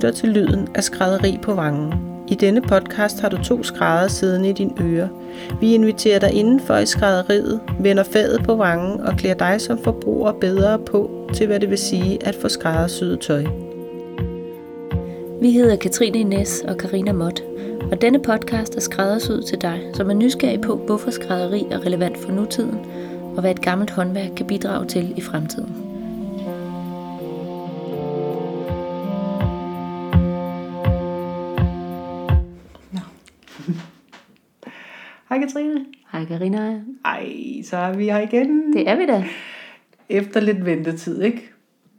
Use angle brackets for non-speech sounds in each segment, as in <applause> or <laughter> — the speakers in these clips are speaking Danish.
lytter til lyden af skrædderi på vangen. I denne podcast har du to skrædder siddende i dine ører. Vi inviterer dig indenfor i skrædderiet, vender fadet på vangen og klæder dig som forbruger bedre på til, hvad det vil sige at få skræddersyet tøj. Vi hedder Katrine Ines og Karina Mott, og denne podcast er skræddersyet til dig, som er nysgerrig på, hvorfor skrædderi er relevant for nutiden, og hvad et gammelt håndværk kan bidrage til i fremtiden. Katrine. Hej Karina. Ej, så er vi her igen. Det er vi da. Efter lidt ventetid, ikke?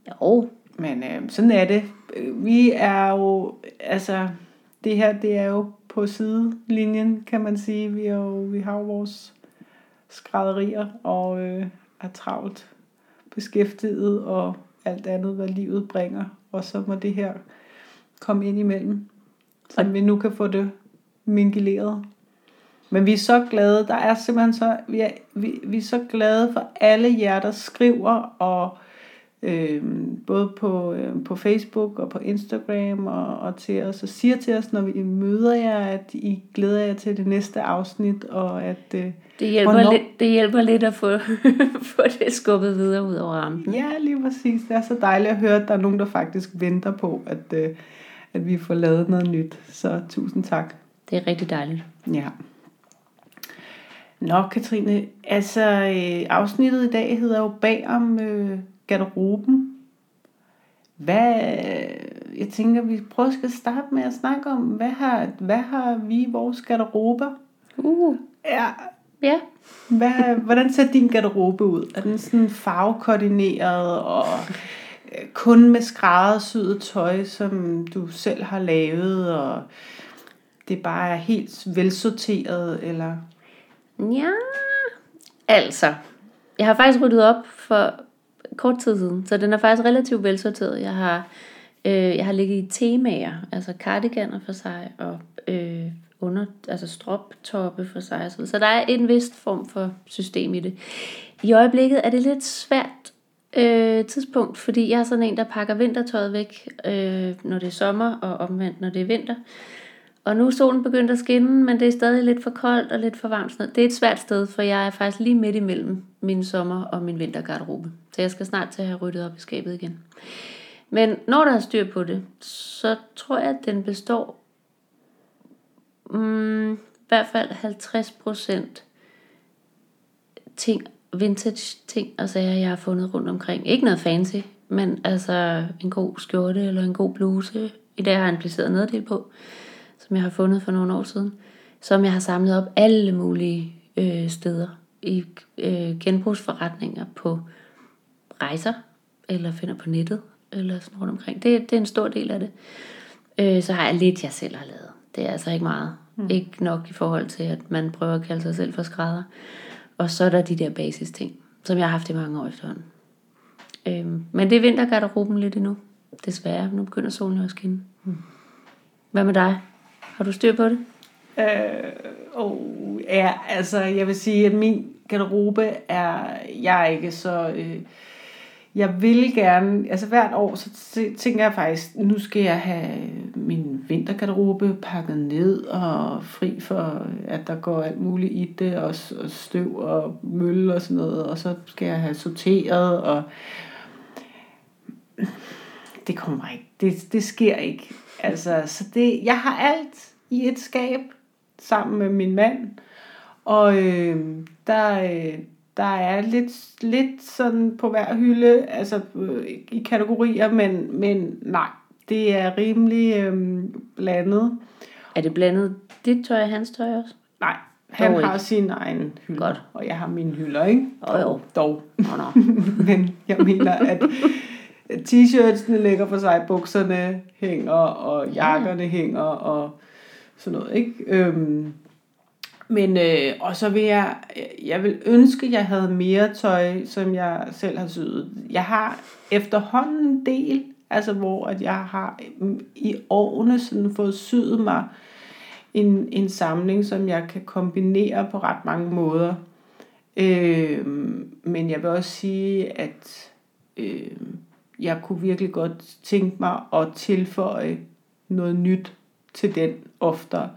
Jo. Men øh, sådan er det. Vi er jo, altså, det her, det er jo på sidelinjen, kan man sige. Vi, er jo, vi har jo vores skrædderier og øh, er travlt beskæftiget og alt andet, hvad livet bringer. Og så må det her komme ind imellem, så vi nu kan få det mingeleret. Men vi er så glade, der er simpelthen så, vi er, vi, vi er så glade for alle jer, der skriver, og øh, både på, øh, på Facebook og på Instagram, og, og til os, og siger til os, når vi møder jer, at I glæder jer til det næste afsnit, og at... Øh, Det hjælper, Hvornår- lidt, det hjælper lidt at få, <laughs> få det skubbet videre ud over rampen. Ja, lige præcis. Det er så dejligt at høre, at der er nogen, der faktisk venter på, at, øh, at vi får lavet noget nyt. Så tusind tak. Det er rigtig dejligt. Ja. Nå, Katrine, altså øh, afsnittet i dag hedder jo bag om øh, garderoben. Hvad, jeg tænker, vi prøver skal starte med at snakke om, hvad har, hvad har vi i vores garderober? Uh, Ja, ja. hvad, hvordan ser din garderobe ud? Er den sådan farvekoordineret og øh, kun med skræddersyet tøj, som du selv har lavet, og det bare er helt velsorteret, eller... Ja, altså. Jeg har faktisk ryddet op for kort tid siden, så den er faktisk relativt velsorteret. Jeg har, øh, jeg har ligget i temaer, altså cardiganer for sig, og øh, under, altså stroptoppe for sig. og Så, så der er en vis form for system i det. I øjeblikket er det lidt svært øh, tidspunkt, fordi jeg er sådan en, der pakker vintertøjet væk, øh, når det er sommer, og omvendt, når det er vinter. Og nu er solen begyndt at skinne, men det er stadig lidt for koldt og lidt for varmt. Sådan. Det er et svært sted, for jeg er faktisk lige midt imellem min sommer- og min vintergarderobe. Så jeg skal snart til at have ryddet op i skabet igen. Men når der er styr på det, så tror jeg, at den består mm, i hvert fald 50% ting, vintage ting og sager, jeg har fundet rundt omkring. Ikke noget fancy, men altså en god skjorte eller en god bluse. I dag har jeg en placeret neddel på som jeg har fundet for nogle år siden, som jeg har samlet op alle mulige øh, steder i øh, genbrugsforretninger på rejser, eller finder på nettet, eller sådan rundt omkring. Det, det er en stor del af det. Øh, så har jeg lidt, jeg selv har lavet. Det er altså ikke meget. Mm. Ikke nok i forhold til, at man prøver at kalde sig selv for skrædder. Og så er der de der basis ting, som jeg har haft i mange år efterhånden. Øh, men det er vintergarderoben lidt endnu. Desværre. Nu begynder solen jo at skinne. Hvad med dig? Har du styr på det? Øh, oh, ja, altså jeg vil sige, at min garderobe er, jeg er ikke så, øh, jeg vil gerne, altså hvert år, så tænker jeg faktisk, nu skal jeg have min vintergarderobe pakket ned og fri for, at der går alt muligt i det, og, og støv og møl og sådan noget, og så skal jeg have sorteret, og det kommer ikke, det, det sker ikke. Altså, så det, jeg har alt i et skab sammen med min mand, og øh, der, øh, der er lidt, lidt sådan på hver hylde, altså øh, i kategorier, men, men nej, det er rimelig øh, blandet. Er det blandet dit tøj og hans tøj også? Nej, han Dog har ikke. sin egen hylde, Godt. og jeg har mine hylder, ikke? Jo, jo. Dog. Nå, nå. <laughs> Men jeg mener, at t-shirtsene ligger for sig, bukserne hænger, og jakkerne hænger, og sådan noget, ikke? Øhm, men, øh, og så vil jeg, jeg vil ønske, at jeg havde mere tøj, som jeg selv har syet. Jeg har efterhånden en del, altså hvor at jeg har mm, i årene sådan fået syet mig en, en samling, som jeg kan kombinere på ret mange måder. Øh, men jeg vil også sige, at øh, jeg kunne virkelig godt tænke mig at tilføje noget nyt til den oftere.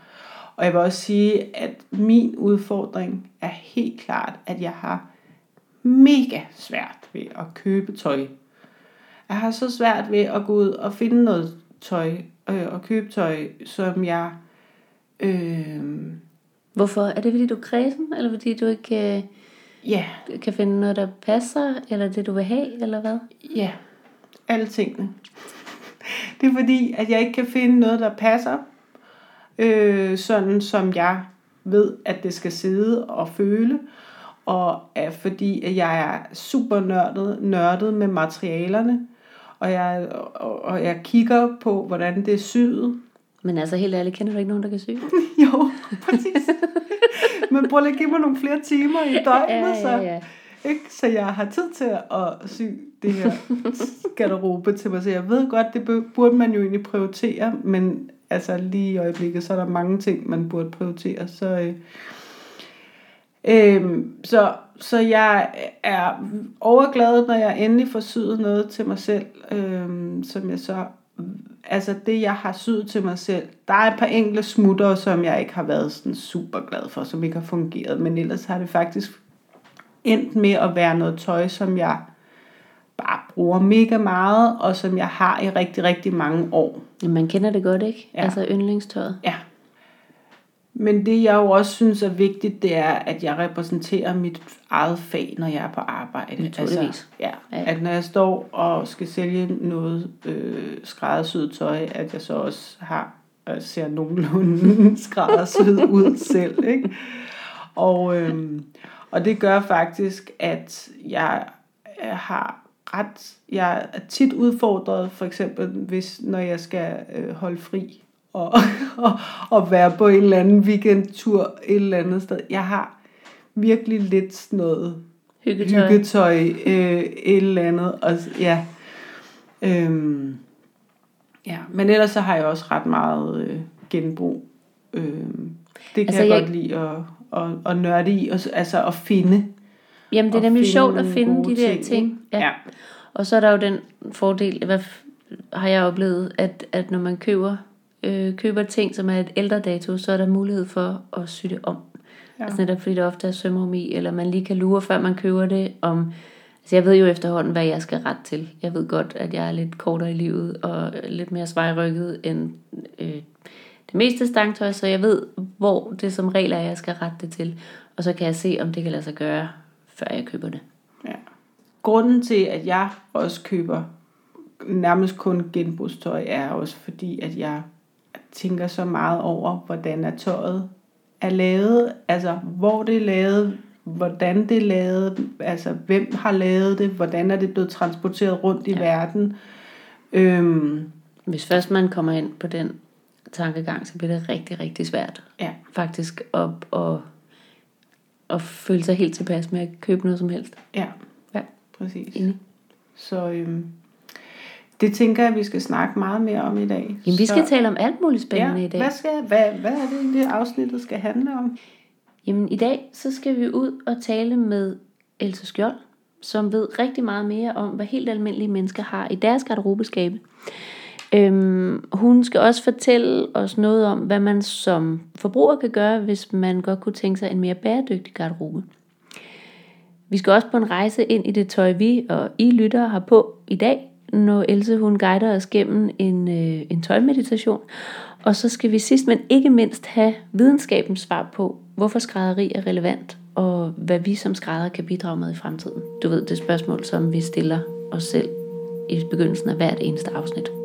Og jeg vil også sige, at min udfordring er helt klart, at jeg har mega svært ved at købe tøj. Jeg har så svært ved at gå ud og finde noget tøj øh, og købe tøj, som jeg... Øh, Hvorfor? Er det fordi du er kredsen, eller fordi du ikke øh, ja, kan finde noget, der passer, eller det du vil have, eller hvad? ja, alle tingene. Det er fordi, at jeg ikke kan finde noget, der passer, øh, sådan som jeg ved, at det skal sidde og føle, og er fordi, at jeg er super nørdet, nørdet med materialerne, og jeg, og, og jeg kigger på, hvordan det er syet. Men altså helt ærligt, kender du ikke nogen, der kan sy? <laughs> Jo, præcis. Men prøv lige at give mig nogle flere timer i døgnet, så, ja. ikke? så jeg har tid til at sy det her <laughs> garderobe til mig. Så jeg ved godt, det bu- burde man jo egentlig prioritere, men altså lige i øjeblikket, så er der mange ting, man burde prioritere. Så, øh, øh, så, så jeg er overglad, når jeg endelig får syet noget til mig selv, øh, som jeg så altså det, jeg har syet til mig selv, der er et par enkle smutter, som jeg ikke har været sådan super glad for, som ikke har fungeret, men ellers har det faktisk endt med at være noget tøj, som jeg bare bruger mega meget, og som jeg har i rigtig, rigtig mange år. Jamen, man kender det godt, ikke? Ja. Altså yndlingstøjet. Ja. Men det, jeg jo også synes er vigtigt, det er, at jeg repræsenterer mit eget fag, når jeg er på arbejde. Naturligvis. Altså, ja, Ja. at når jeg står og skal sælge noget øh, skræddersyet tøj, at jeg så også har øh, ser nogenlunde <laughs> skræddersyet ud selv. Ikke? Og, øhm, og det gør faktisk, at jeg øh, har ret, jeg er tit udfordret, for eksempel hvis, når jeg skal øh, holde fri og, <laughs> og, og være på en eller anden weekendtur et eller andet sted. Jeg har virkelig lidt sådan noget Hyggetøj. hyggetøj, øh, et eller andet. Og, ja. Øhm, ja. Men ellers så har jeg også ret meget øh, genbrug. Øhm, det kan Altså, jeg, jeg- godt lide at, at, at nørde i, og, altså at finde. Jamen, det er nemlig sjovt at finde de der ting, ting. Ja. Ja. Og så er der jo den fordel, hvad har jeg oplevet, at, at når man køber, øh, køber ting, som er et ældre dato, så er der mulighed for at sy det om. Ja. Altså netop fordi der ofte er sømrum i, eller man lige kan lure, før man køber det, om Altså jeg ved jo efterhånden, hvad jeg skal ret til. Jeg ved godt, at jeg er lidt kortere i livet og lidt mere svejrykket end øh, det meste stangtøj, så jeg ved, hvor det som regel er, jeg skal rette det til. Og så kan jeg se, om det kan lade sig gøre, før jeg køber det. Ja. Grunden til, at jeg også køber nærmest kun genbrugstøj, er også fordi, at jeg tænker så meget over, hvordan er tøjet er lavet, altså hvor det er lavet, hvordan det er lavet, altså hvem har lavet det, hvordan er det blevet transporteret rundt i Ja. verden. Øhm, Hvis først man kommer ind på den tankegang, så bliver det rigtig, rigtig svært ja, faktisk at, at, at føle sig helt tilpas med at købe noget som helst. ja, Ja. præcis. Enig. Så øhm, det tænker jeg, at vi skal snakke meget mere om i dag. Jamen, vi skal så, tale om alt muligt spændende ja, i dag. Hvad, skal, hvad, hvad er det egentlig, afsnittet skal handle om? Jamen i dag, så skal vi ud og tale med Else Skjold, som ved rigtig meget mere om, hvad helt almindelige mennesker har i deres garderobeskabe. Øhm, hun skal også fortælle os noget om, hvad man som forbruger kan gøre, hvis man godt kunne tænke sig en mere bæredygtig garderobe. Vi skal også på en rejse ind i det tøj, vi og I lyttere har på i dag, når Else hun guider os gennem en, øh, en tøjmeditation. Og så skal vi sidst, men ikke mindst, have videnskabens svar på, hvorfor skrædderi er relevant, og hvad vi som skrædder kan bidrage med i fremtiden. Du ved, det spørgsmål, som vi stiller os selv i begyndelsen af hvert eneste afsnit.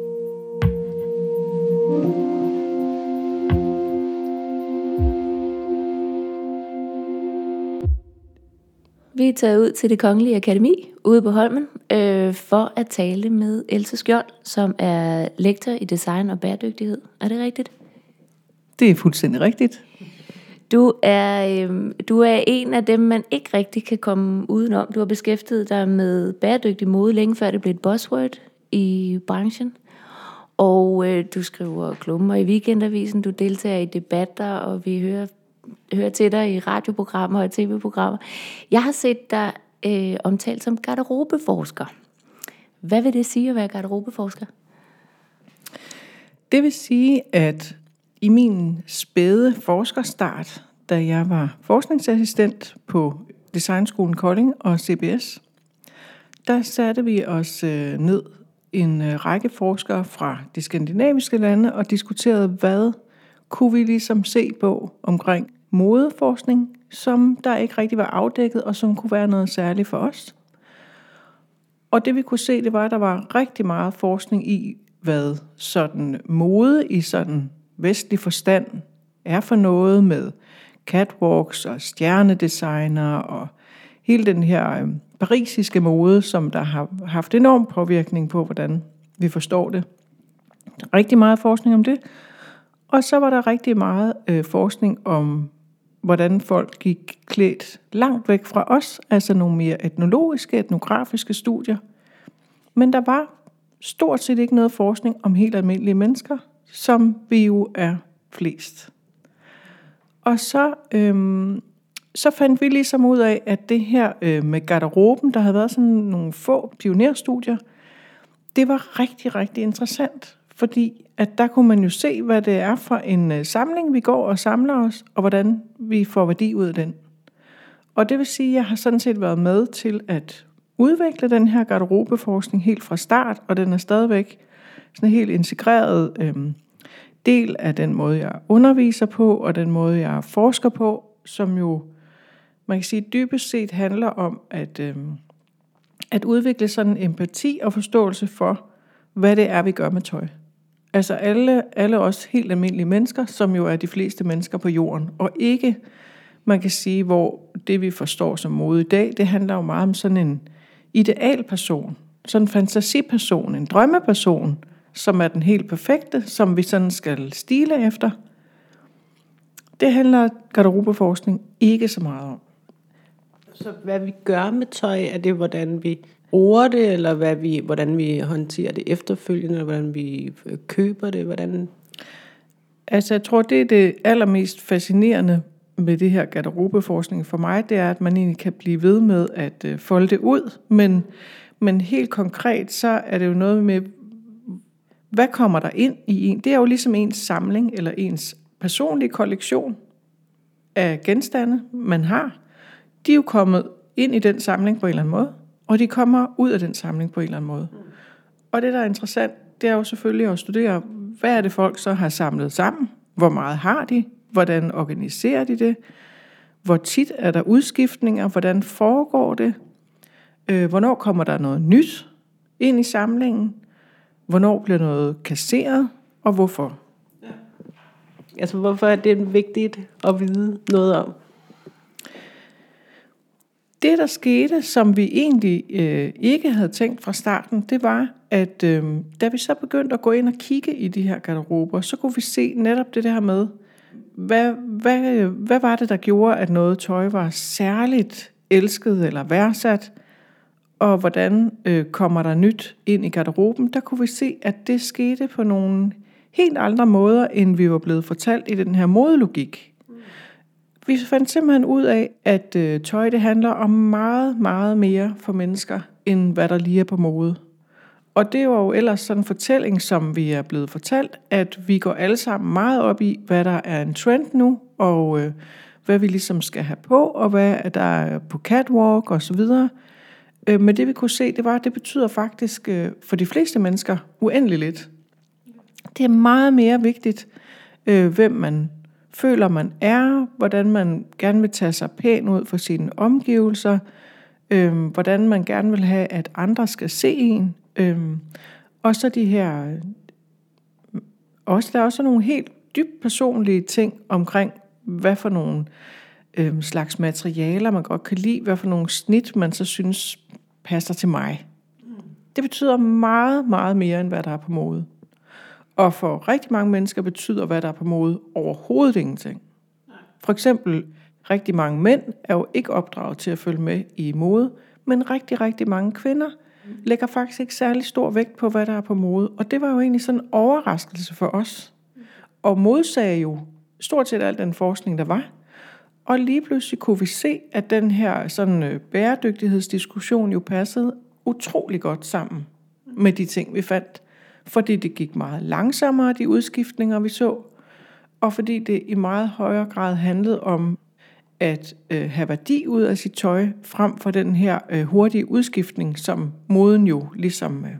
Er taget ud til det Kongelige Akademi ude på Holmen øh, for at tale med Else Skjold, som er lektor i design og bæredygtighed. Er det rigtigt? Det er fuldstændig rigtigt. Du er, øh, du er en af dem, man ikke rigtig kan komme udenom. Du har beskæftiget dig med bæredygtig mode længe før det blev et buzzword i branchen. Og øh, du skriver klummer i weekendavisen, du deltager i debatter, og vi hører, hører til dig i radioprogrammer og tv-programmer. Jeg har set dig øh, omtalt som garderobeforsker. Hvad vil det sige at være garderobeforsker? Det vil sige, at i min spæde forskerstart, da jeg var forskningsassistent på Designskolen Kolding og CBS, der satte vi os øh, ned en øh, række forskere fra de skandinaviske lande og diskuterede, hvad kunne vi ligesom se på omkring modeforskning, som der ikke rigtig var afdækket, og som kunne være noget særligt for os. Og det vi kunne se, det var, at der var rigtig meget forskning i, hvad sådan mode i sådan vestlig forstand er for noget med catwalks og stjernedesigner og hele den her øh, parisiske mode, som der har haft enorm påvirkning på, hvordan vi forstår det. Rigtig meget forskning om det. Og så var der rigtig meget øh, forskning om, hvordan folk gik klædt langt væk fra os, altså nogle mere etnologiske, etnografiske studier. Men der var stort set ikke noget forskning om helt almindelige mennesker, som vi jo er flest. Og så, øhm, så fandt vi ligesom ud af, at det her øh, med garderoben, der havde været sådan nogle få pionerstudier, det var rigtig, rigtig interessant, fordi at der kunne man jo se, hvad det er for en øh, samling, vi går og samler os, og hvordan vi får værdi ud af den. Og det vil sige, at jeg har sådan set været med til at udvikle den her garderobeforskning helt fra start, og den er stadigvæk sådan en helt integreret øh, del af den måde, jeg underviser på, og den måde, jeg forsker på, som jo, man kan sige, dybest set handler om at, øh, at udvikle sådan en empati og forståelse for, hvad det er, vi gør med tøj. Altså alle, alle os helt almindelige mennesker, som jo er de fleste mennesker på jorden, og ikke, man kan sige, hvor det vi forstår som mode i dag, det handler jo meget om sådan en idealperson, sådan en fantasiperson, en drømmeperson, som er den helt perfekte, som vi sådan skal stile efter. Det handler garderobeforskning ikke så meget om. Så hvad vi gør med tøj, er det, hvordan vi bruger det, eller hvad vi, hvordan vi håndterer det efterfølgende, eller hvordan vi øh, køber det, hvordan... Altså, jeg tror, det er det allermest fascinerende med det her garderobeforskning for mig, det er, at man egentlig kan blive ved med at øh, folde det ud, men, men helt konkret, så er det jo noget med, hvad kommer der ind i en? Det er jo ligesom ens samling, eller ens personlige kollektion af genstande, man har. De er jo kommet ind i den samling på en eller anden måde, og de kommer ud af den samling på en eller anden måde. Og det, der er interessant, det er jo selvfølgelig at studere, hvad er det folk så har samlet sammen? Hvor meget har de? Hvordan organiserer de det? Hvor tit er der udskiftninger? Hvordan foregår det? Øh, hvornår kommer der noget nyt ind i samlingen? Hvornår bliver noget kasseret? Og hvorfor? Altså, hvorfor er det vigtigt at vide noget om? Det, der skete, som vi egentlig øh, ikke havde tænkt fra starten, det var, at øh, da vi så begyndte at gå ind og kigge i de her garderober, så kunne vi se netop det der med, hvad, hvad, hvad var det, der gjorde, at noget tøj var særligt elsket eller værdsat, og hvordan øh, kommer der nyt ind i garderoben, der kunne vi se, at det skete på nogle helt andre måder, end vi var blevet fortalt i den her modelogik. Vi fandt simpelthen ud af, at øh, tøj det handler om meget, meget mere for mennesker, end hvad der lige er på mode. Og det var jo ellers sådan en fortælling, som vi er blevet fortalt, at vi går alle sammen meget op i, hvad der er en trend nu, og øh, hvad vi ligesom skal have på, og hvad der er på catwalk og så videre. Øh, men det vi kunne se, det var, at det betyder faktisk øh, for de fleste mennesker uendeligt lidt. Det er meget mere vigtigt, øh, hvem man føler, man er, hvordan man gerne vil tage sig pæn ud for sine omgivelser, øh, hvordan man gerne vil have, at andre skal se en. Øh, og så de her, også, der er også nogle helt dybt personlige ting omkring, hvad for nogle øh, slags materialer, man godt kan lide, hvad for nogle snit, man så synes passer til mig. Det betyder meget, meget mere, end hvad der er på mode. Og for rigtig mange mennesker betyder, hvad der er på mode, overhovedet ingenting. For eksempel, rigtig mange mænd er jo ikke opdraget til at følge med i mode, men rigtig, rigtig mange kvinder lægger faktisk ikke særlig stor vægt på, hvad der er på mode. Og det var jo egentlig sådan en overraskelse for os. Og modsagde jo stort set al den forskning, der var. Og lige pludselig kunne vi se, at den her sådan øh, bæredygtighedsdiskussion jo passede utrolig godt sammen med de ting, vi fandt fordi det gik meget langsommere, de udskiftninger, vi så, og fordi det i meget højere grad handlede om at øh, have værdi ud af sit tøj, frem for den her øh, hurtige udskiftning, som moden jo ligesom øh,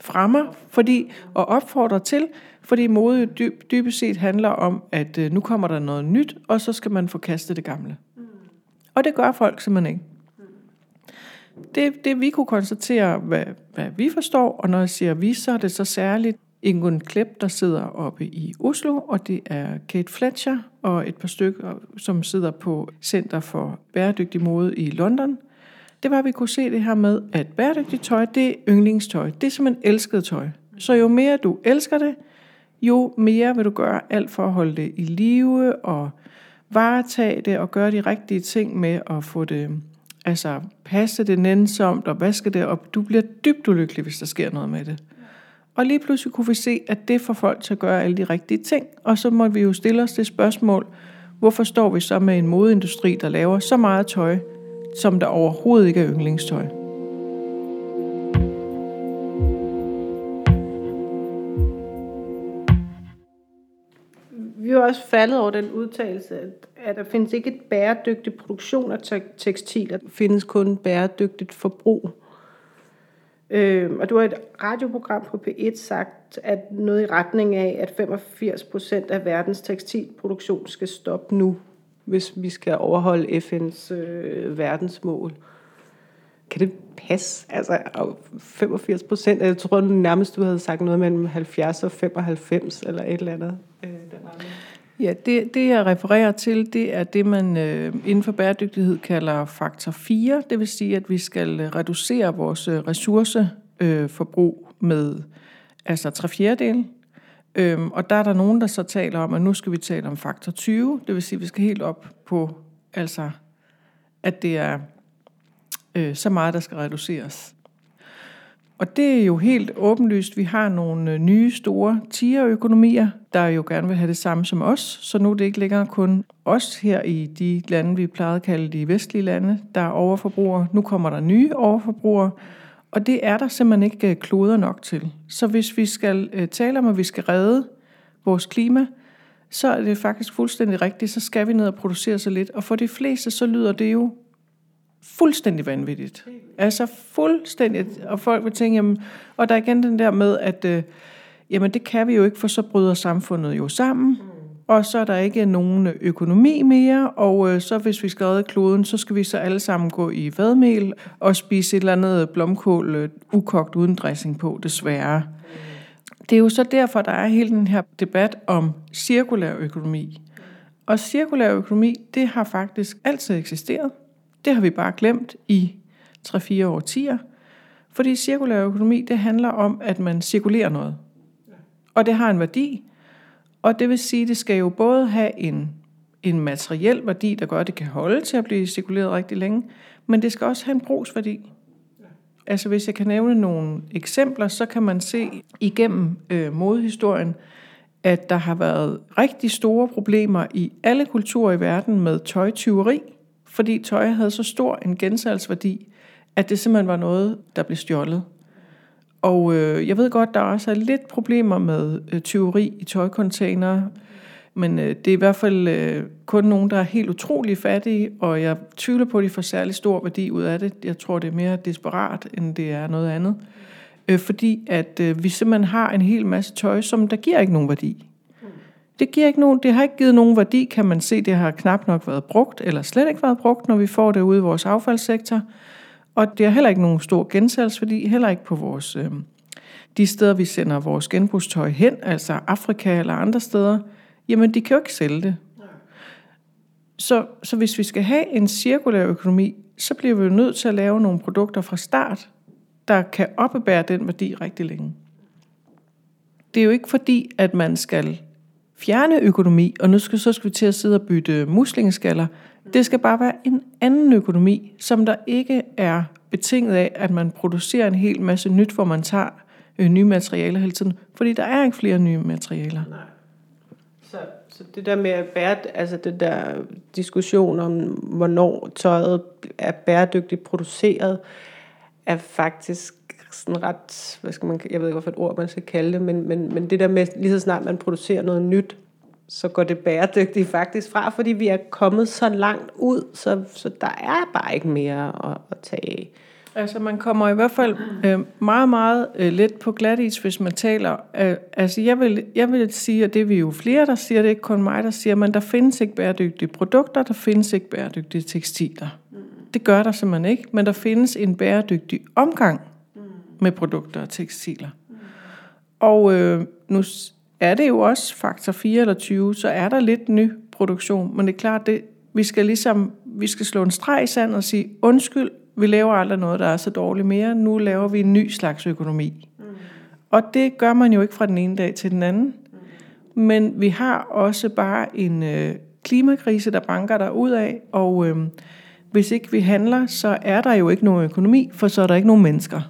fremmer, fordi, og opfordrer til, fordi mode dyb, dybest set handler om, at øh, nu kommer der noget nyt, og så skal man få kastet det gamle. Mm. Og det gør folk simpelthen ikke. Det, det vi kunne konstatere, hvad, hvad vi forstår, og når jeg siger vi, så er det så særligt Ingun Klep, der sidder oppe i Oslo, og det er Kate Fletcher og et par stykker, som sidder på Center for Bæredygtig Mode i London. Det var, at vi kunne se det her med, at bæredygtigt tøj, det er yndlingstøj. Det er simpelthen elsket tøj. Så jo mere du elsker det, jo mere vil du gøre alt for at holde det i live og varetage det og gøre de rigtige ting med at få det, altså passe det nænsomt og vaske det op. Du bliver dybt ulykkelig, hvis der sker noget med det. Og lige pludselig kunne vi se, at det får folk til at gøre alle de rigtige ting. Og så måtte vi jo stille os det spørgsmål, hvorfor står vi så med en modeindustri, der laver så meget tøj, som der overhovedet ikke er yndlingstøj? Vi er også faldet over den udtalelse, at der findes ikke et bæredygtigt produktion af tekstiler. Der findes kun bæredygtigt forbrug. Øh, og du har et radioprogram på P1 sagt, at noget i retning af, at 85 procent af verdens tekstilproduktion skal stoppe nu, hvis vi skal overholde FN's øh, verdensmål. Kan det passe? Altså 85 procent, jeg tror nærmest, du havde sagt noget mellem 70 og 95 eller et eller andet. Øh, den Ja, det, det jeg refererer til, det er det, man øh, inden for bæredygtighed kalder faktor 4. Det vil sige, at vi skal øh, reducere vores øh, ressourceforbrug øh, med altså tre fjerdedel. Øhm, og der er der nogen, der så taler om, at nu skal vi tale om faktor 20. Det vil sige, at vi skal helt op på, altså, at det er øh, så meget, der skal reduceres. Og det er jo helt åbenlyst. Vi har nogle øh, nye store tierøkonomier, der jo gerne vil have det samme som os. Så nu er det ikke længere kun os her i de lande, vi plejede at kalde de vestlige lande, der er overforbrugere. Nu kommer der nye overforbrugere, og det er der simpelthen ikke øh, kloder nok til. Så hvis vi skal øh, tale om, at vi skal redde vores klima, så er det faktisk fuldstændig rigtigt, så skal vi ned og producere så lidt. Og for de fleste, så lyder det jo fuldstændig vanvittigt. Altså fuldstændig, og folk vil tænke, jamen, og der er igen den der med, at øh, jamen det kan vi jo ikke, for så bryder samfundet jo sammen, mm. og så er der ikke nogen økonomi mere, og øh, så hvis vi skal redde kloden, så skal vi så alle sammen gå i vadmel og spise et eller andet blomkål øh, ukogt uden dressing på, desværre. Mm. Det er jo så derfor, der er hele den her debat om cirkulær økonomi. Og cirkulær økonomi, det har faktisk altid eksisteret. Det har vi bare glemt i 3-4 årtier. Fordi cirkulær økonomi, det handler om, at man cirkulerer noget. Og det har en værdi. Og det vil sige, det skal jo både have en, en materiel værdi, der gør, at det kan holde til at blive cirkuleret rigtig længe, men det skal også have en brugsværdi. Altså hvis jeg kan nævne nogle eksempler, så kan man se igennem øh, modehistorien, at der har været rigtig store problemer i alle kulturer i verden med tøjtyveri fordi tøj havde så stor en gensalgsværdi, at det simpelthen var noget, der blev stjålet. Og øh, jeg ved godt, der også er lidt problemer med øh, tyveri i tøjcontainere, men øh, det er i hvert fald øh, kun nogen, der er helt utrolig fattige, og jeg tvivler på, at de får særlig stor værdi ud af det. Jeg tror, det er mere desperat, end det er noget andet. Øh, fordi at øh, vi simpelthen har en hel masse tøj, som der giver ikke nogen værdi. Det, giver ikke nogen, det har ikke givet nogen værdi, kan man se. Det har knap nok været brugt, eller slet ikke været brugt, når vi får det ude i vores affaldssektor. Og det har heller ikke nogen stor gensalgsværdi, heller ikke på vores, øh, de steder, vi sender vores genbrugstøj hen, altså Afrika eller andre steder. Jamen, de kan jo ikke sælge det. Så, så hvis vi skal have en cirkulær økonomi, så bliver vi jo nødt til at lave nogle produkter fra start, der kan oppebære den værdi rigtig længe. Det er jo ikke fordi, at man skal fjerne økonomi, og nu skal, så skal vi til at sidde og bytte muslingeskaller. Det skal bare være en anden økonomi, som der ikke er betinget af, at man producerer en hel masse nyt, hvor man tager øh, nye materialer hele tiden. Fordi der er ikke flere nye materialer. Nej. Så, så det der med at bære, altså det der diskussion om, hvornår tøjet er bæredygtigt produceret, er faktisk sådan ret, hvad skal man, jeg ved ikke, hvorfor et ord man skal kalde det, men, men, men det der med, lige så snart man producerer noget nyt, så går det bæredygtigt faktisk fra, fordi vi er kommet så langt ud, så, så der er bare ikke mere at, at tage af. Altså man kommer i hvert fald øh, meget, meget øh, let på glat is, hvis man taler. Øh, altså jeg vil, jeg vil sige, og det er vi jo flere, der siger, det er ikke kun mig, der siger, men der findes ikke bæredygtige produkter, der findes ikke bæredygtige tekstiler. Det gør der simpelthen ikke, men der findes en bæredygtig omgang med produkter og tekstiler. Og øh, nu er det jo også faktor 4 eller 20, så er der lidt ny produktion, men det er klart, det, vi skal ligesom vi skal slå en streg i sand og sige, undskyld, vi laver aldrig noget, der er så dårligt mere. Nu laver vi en ny slags økonomi. Mm. Og det gør man jo ikke fra den ene dag til den anden. Mm. Men vi har også bare en øh, klimakrise, der banker der ud af, og øh, hvis ikke vi handler, så er der jo ikke nogen økonomi, for så er der ikke nogen mennesker.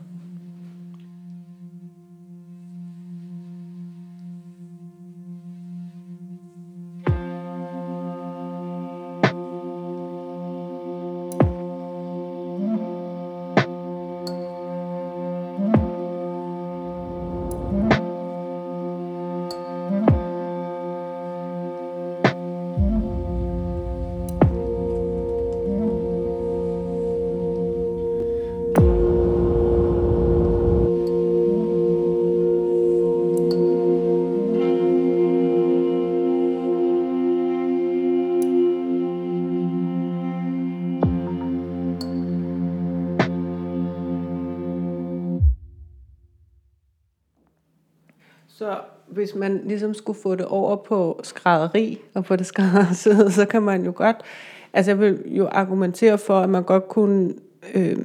Hvis man ligesom skulle få det over på skrædderi og på det skrædderside, <laughs> så kan man jo godt, altså jeg vil jo argumentere for, at man godt kunne øh,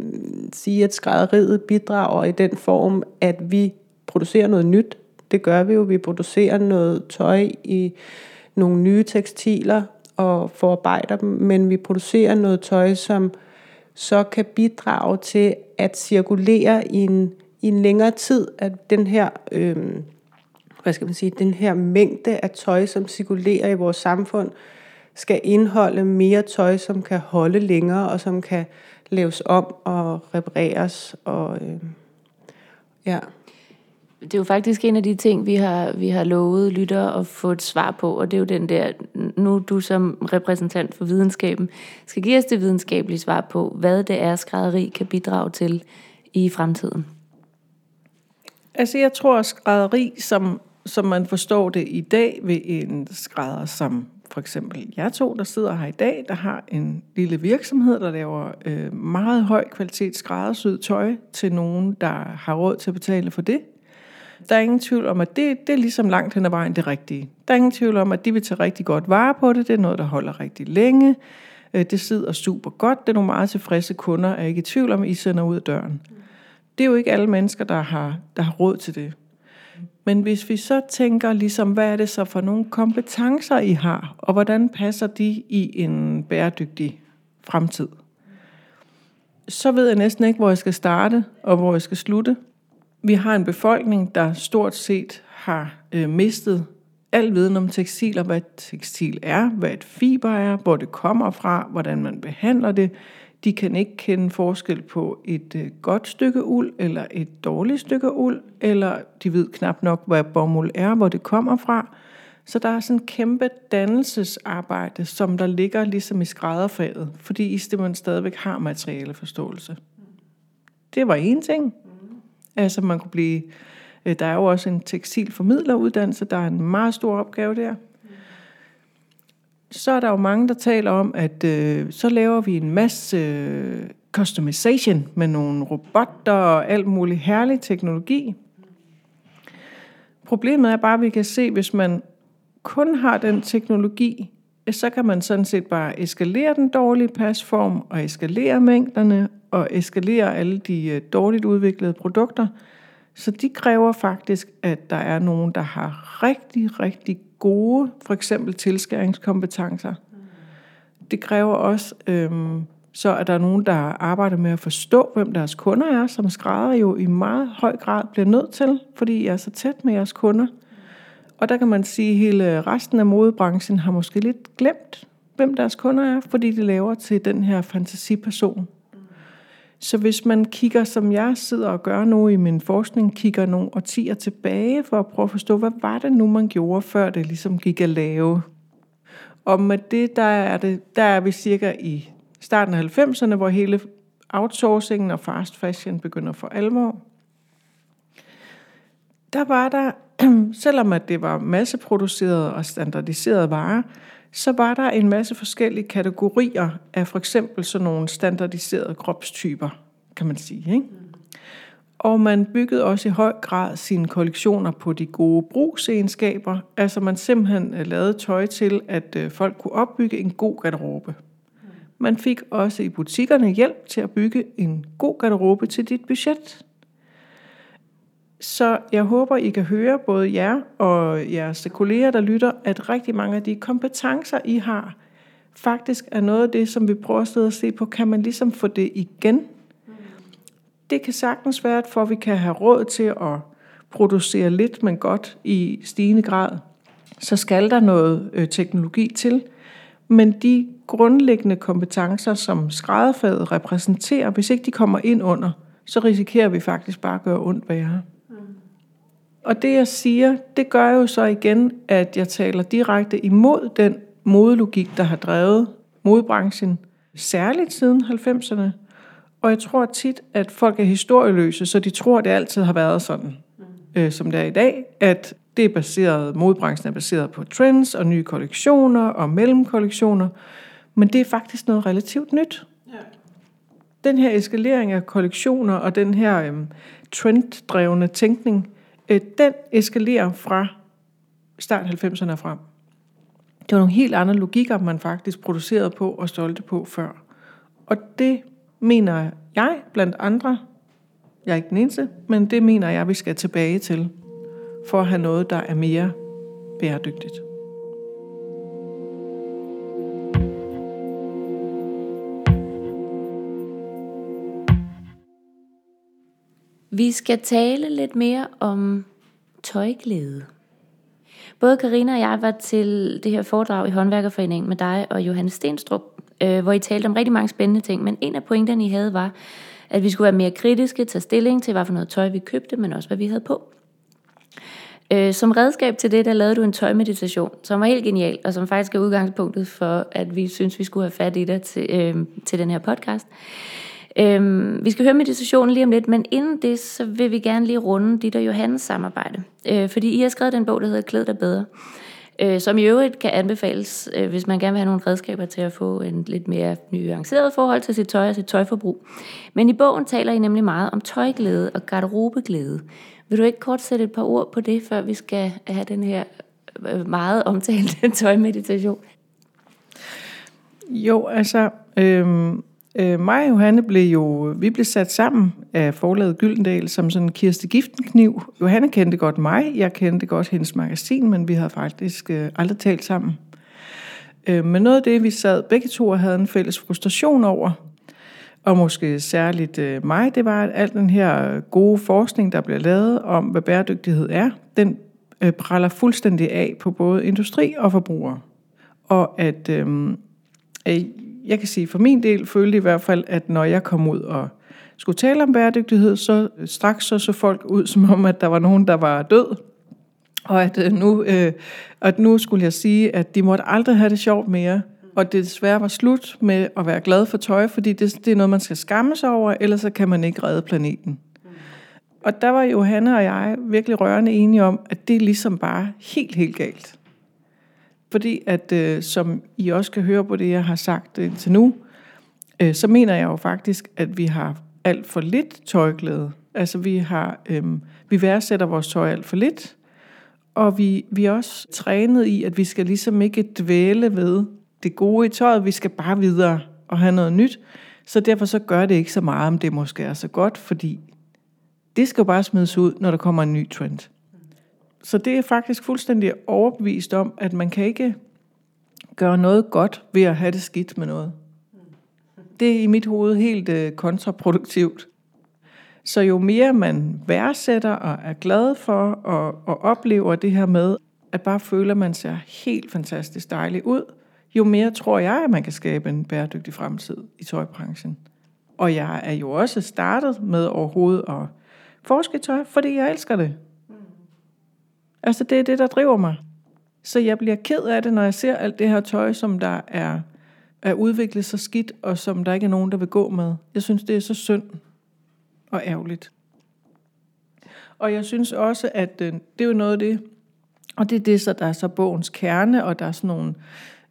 sige, at skrædderiet bidrager i den form, at vi producerer noget nyt. Det gør vi jo. Vi producerer noget tøj i nogle nye tekstiler og forarbejder dem, men vi producerer noget tøj, som så kan bidrage til at cirkulere i en, i en længere tid, at den her øh, hvad skal man sige, den her mængde af tøj, som cirkulerer i vores samfund, skal indeholde mere tøj, som kan holde længere, og som kan laves om og repareres. Og, øh, ja. Det er jo faktisk en af de ting, vi har, vi har lovet lytter at få et svar på, og det er jo den der, nu du som repræsentant for videnskaben, skal give os det videnskabelige svar på, hvad det er, skrædderi kan bidrage til i fremtiden. Altså jeg tror, at skrædderi, som som man forstår det i dag ved en skrædder som for eksempel jeg to, der sidder her i dag, der har en lille virksomhed, der laver øh, meget høj kvalitet skræddersyet tøj til nogen, der har råd til at betale for det. Der er ingen tvivl om, at det, det er ligesom langt hen ad vejen det rigtige. Der er ingen tvivl om, at de vil tage rigtig godt vare på det. Det er noget, der holder rigtig længe. Øh, det sidder super godt. Det er nogle meget tilfredse kunder, er ikke i tvivl om, at I sender ud af døren. Det er jo ikke alle mennesker, der har, der har råd til det. Men hvis vi så tænker, ligesom, hvad er det så for nogle kompetencer, I har, og hvordan passer de i en bæredygtig fremtid, så ved jeg næsten ikke, hvor jeg skal starte og hvor jeg skal slutte. Vi har en befolkning, der stort set har øh, mistet al viden om tekstiler, hvad tekstil er, hvad et fiber er, hvor det kommer fra, hvordan man behandler det, de kan ikke kende forskel på et øh, godt stykke uld eller et dårligt stykke uld, eller de ved knap nok, hvad bomuld er, hvor det kommer fra. Så der er sådan en kæmpe dannelsesarbejde, som der ligger ligesom i skrædderfaget, fordi I simpelthen stadigvæk har materialeforståelse. Det var en ting. Altså man kunne blive, øh, der er jo også en tekstilformidleruddannelse, der er en meget stor opgave der så er der jo mange, der taler om, at øh, så laver vi en masse øh, customization med nogle robotter og alt muligt herlig teknologi. Problemet er bare, at vi kan se, hvis man kun har den teknologi, så kan man sådan set bare eskalere den dårlige pasform, og eskalere mængderne, og eskalere alle de øh, dårligt udviklede produkter. Så de kræver faktisk, at der er nogen, der har rigtig, rigtig gode, for eksempel tilskæringskompetencer. Det kræver også, øhm, så at der er nogen, der arbejder med at forstå, hvem deres kunder er, som skrædder jo i meget høj grad bliver nødt til, fordi I er så tæt med jeres kunder. Og der kan man sige, at hele resten af modebranchen har måske lidt glemt, hvem deres kunder er, fordi de laver til den her fantasiperson. Så hvis man kigger, som jeg sidder og gør nu i min forskning, kigger nogle årtier tilbage for at prøve at forstå, hvad var det nu, man gjorde, før det ligesom gik at lave. Og med det, der er, det, der er vi cirka i starten af 90'erne, hvor hele outsourcingen og fast fashion begynder for alvor. Der var der, <clears throat> selvom at det var masseproduceret og standardiseret varer, så var der en masse forskellige kategorier af for eksempel sådan nogle standardiserede kropstyper, kan man sige. Ikke? Og man byggede også i høj grad sine kollektioner på de gode brugsegenskaber. Altså man simpelthen øh, lavede tøj til, at øh, folk kunne opbygge en god garderobe. Man fik også i butikkerne hjælp til at bygge en god garderobe til dit budget. Så jeg håber, I kan høre, både jer og jeres kolleger, der lytter, at rigtig mange af de kompetencer, I har, faktisk er noget af det, som vi prøver at sidde og se på. Kan man ligesom få det igen? Det kan sagtens være, at for at vi kan have råd til at producere lidt, men godt i stigende grad, så skal der noget øh, teknologi til. Men de grundlæggende kompetencer, som skrædderfaget repræsenterer, hvis ikke de kommer ind under, så risikerer vi faktisk bare at gøre ondt værre. Og det jeg siger, det gør jo så igen, at jeg taler direkte imod den modelogik, der har drevet modebranchen, særligt siden 90'erne. Og jeg tror tit, at folk er historieløse, så de tror, at det altid har været sådan, øh, som det er i dag, at det er baseret, modebranchen er baseret på trends og nye kollektioner og mellemkollektioner, men det er faktisk noget relativt nyt. Ja. Den her eskalering af kollektioner og den her øhm, trenddrevne tænkning, øh, den eskalerer fra start 90'erne frem. Det var nogle helt andre logikker, man faktisk producerede på og stolte på før. Og det mener jeg blandt andre, jeg er ikke den eneste, men det mener jeg, vi skal tilbage til, for at have noget, der er mere bæredygtigt. Vi skal tale lidt mere om tøjglæde. Både Karina og jeg var til det her foredrag i Håndværkerforeningen med dig og Johannes Stenstrup, øh, hvor I talte om rigtig mange spændende ting, men en af pointerne, I havde, var, at vi skulle være mere kritiske, tage stilling til, hvad for noget tøj vi købte, men også hvad vi havde på. Øh, som redskab til det, der lavede du en tøjmeditation, som var helt genial, og som faktisk er udgangspunktet for, at vi synes, vi skulle have fat i dig til, øh, til den her podcast. Øhm, vi skal høre meditationen lige om lidt, men inden det, så vil vi gerne lige runde dit og Johannes samarbejde. Øh, fordi I har skrevet den bog, der hedder Klæd dig bedre, øh, som i øvrigt kan anbefales, øh, hvis man gerne vil have nogle redskaber til at få en lidt mere nuanceret forhold til sit tøj og sit tøjforbrug. Men i bogen taler I nemlig meget om tøjglæde og garderobeglæde. Vil du ikke kort sætte et par ord på det, før vi skal have den her øh, meget omtalte <laughs> tøjmeditation? Jo, altså, øhm, Øh, mig og Johanne blev jo, vi blev sat sammen af forlaget Gyldendal som sådan en Kirste Giftenkniv. Johanne kendte godt mig, jeg kendte godt hendes magasin, men vi havde faktisk øh, aldrig talt sammen. Øh, men noget af det, vi sad begge to og havde en fælles frustration over, og måske særligt øh, mig, det var, at al den her gode forskning, der bliver lavet om, hvad bæredygtighed er, den øh, praller fuldstændig af på både industri og forbrugere. Og at øh, jeg kan sige for min del, følte i hvert fald, at når jeg kom ud og skulle tale om bæredygtighed, så øh, straks så så folk ud, som om, at der var nogen, der var død. Og at øh, nu, øh, at nu skulle jeg sige, at de måtte aldrig have det sjovt mere. Og det desværre var slut med at være glad for tøj, fordi det, det er noget, man skal skamme sig over, ellers så kan man ikke redde planeten. Og der var Johanne og jeg virkelig rørende enige om, at det er ligesom bare helt, helt galt. Fordi at, øh, som I også kan høre på det, jeg har sagt indtil nu, øh, så mener jeg jo faktisk, at vi har alt for lidt tøjglæde. Altså vi har, øh, vi værdsætter vores tøj alt for lidt, og vi, vi er også trænet i, at vi skal ligesom ikke dvæle ved det gode i tøjet, vi skal bare videre og have noget nyt. Så derfor så gør det ikke så meget, om det måske er så godt, fordi det skal jo bare smides ud, når der kommer en ny trend. Så det er faktisk fuldstændig overbevist om, at man kan ikke gøre noget godt ved at have det skidt med noget. Det er i mit hoved helt øh, kontraproduktivt. Så jo mere man værdsætter og er glad for og, og oplever det her med, at bare føler, at man ser helt fantastisk dejlig ud, jo mere tror jeg, at man kan skabe en bæredygtig fremtid i tøjbranchen. Og jeg er jo også startet med overhovedet at forske tøj, fordi jeg elsker det. Altså det er det, der driver mig. Så jeg bliver ked af det, når jeg ser alt det her tøj, som der er, er udviklet så skidt, og som der ikke er nogen, der vil gå med. Jeg synes, det er så synd og ærgerligt. Og jeg synes også, at øh, det er jo noget af det, og det er det, så der er så bogens kerne, og der er sådan nogle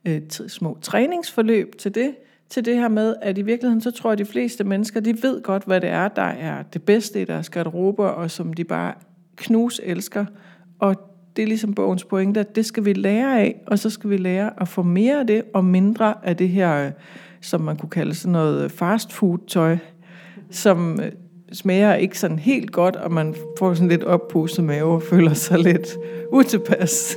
øh, små træningsforløb til det, til det her med, at i virkeligheden, så tror jeg, at de fleste mennesker, de ved godt, hvad det er, der er det bedste i deres garderober, og som de bare knus elsker. Og det er ligesom bogens pointe, at det skal vi lære af, og så skal vi lære at få mere af det, og mindre af det her, øh, som man kunne kalde sådan noget øh, fast food tøj, som øh, smager ikke sådan helt godt, og man får sådan lidt oppustet mave og føler sig lidt utilpas. <laughs>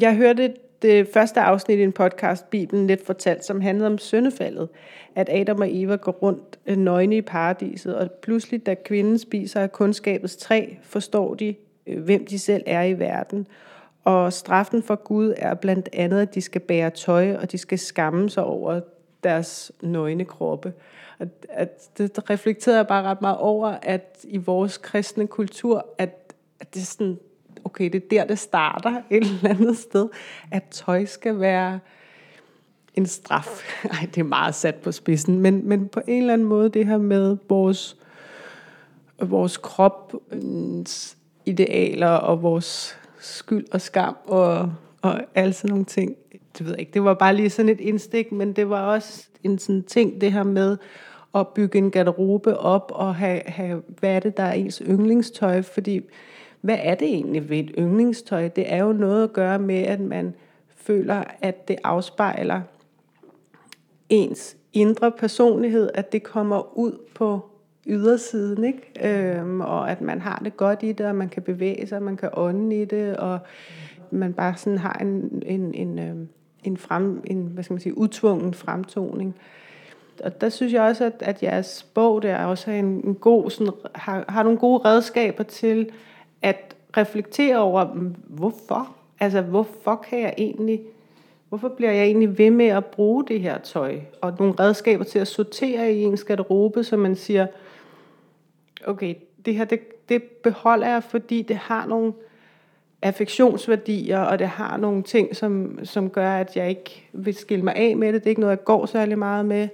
Jeg hørte det første afsnit i en podcast, Bibelen lidt fortalt, som handlede om syndefaldet. At Adam og Eva går rundt øh, nøgne i paradiset, og pludselig, da kvinden spiser af kundskabets træ, forstår de, øh, hvem de selv er i verden. Og straffen for Gud er blandt andet, at de skal bære tøj, og de skal skamme sig over deres nøgne kroppe. At, at det reflekterede jeg bare ret meget over, at i vores kristne kultur, at, at det er sådan, okay, det er der, det starter <laughs> et eller andet sted, at tøj skal være en straf. <laughs> Ej, det er meget sat på spidsen, men, men på en eller anden måde, det her med vores, vores krop, idealer og vores skyld og skam og, og alle sådan nogle ting. Det ved jeg ikke, det var bare lige sådan et indstik, men det var også en sådan ting, det her med at bygge en garderobe op og have, have hvad er det, der er ens yndlingstøj, fordi hvad er det egentlig ved et yndlingstøj? Det er jo noget at gøre med, at man føler, at det afspejler ens indre personlighed, at det kommer ud på ydersiden, ikke? Øhm, og at man har det godt i det, og man kan bevæge sig, man kan ånde i det, og man bare sådan har en, en, en, øhm, en, frem, en hvad skal man sige, udtvungen fremtoning. Og der synes jeg også, at, at jeres bog der også er en, en god, sådan, har, har nogle gode redskaber til at reflektere over, mm, hvorfor? Altså, hvorfor kan jeg egentlig, hvorfor bliver jeg egentlig ved med at bruge det her tøj? Og nogle redskaber til at sortere i ens garderobe, så man siger, okay, det her, det, det beholder jeg, fordi det har nogle affektionsværdier, og det har nogle ting, som, som gør, at jeg ikke vil skille mig af med det. Det er ikke noget, jeg går særlig meget med.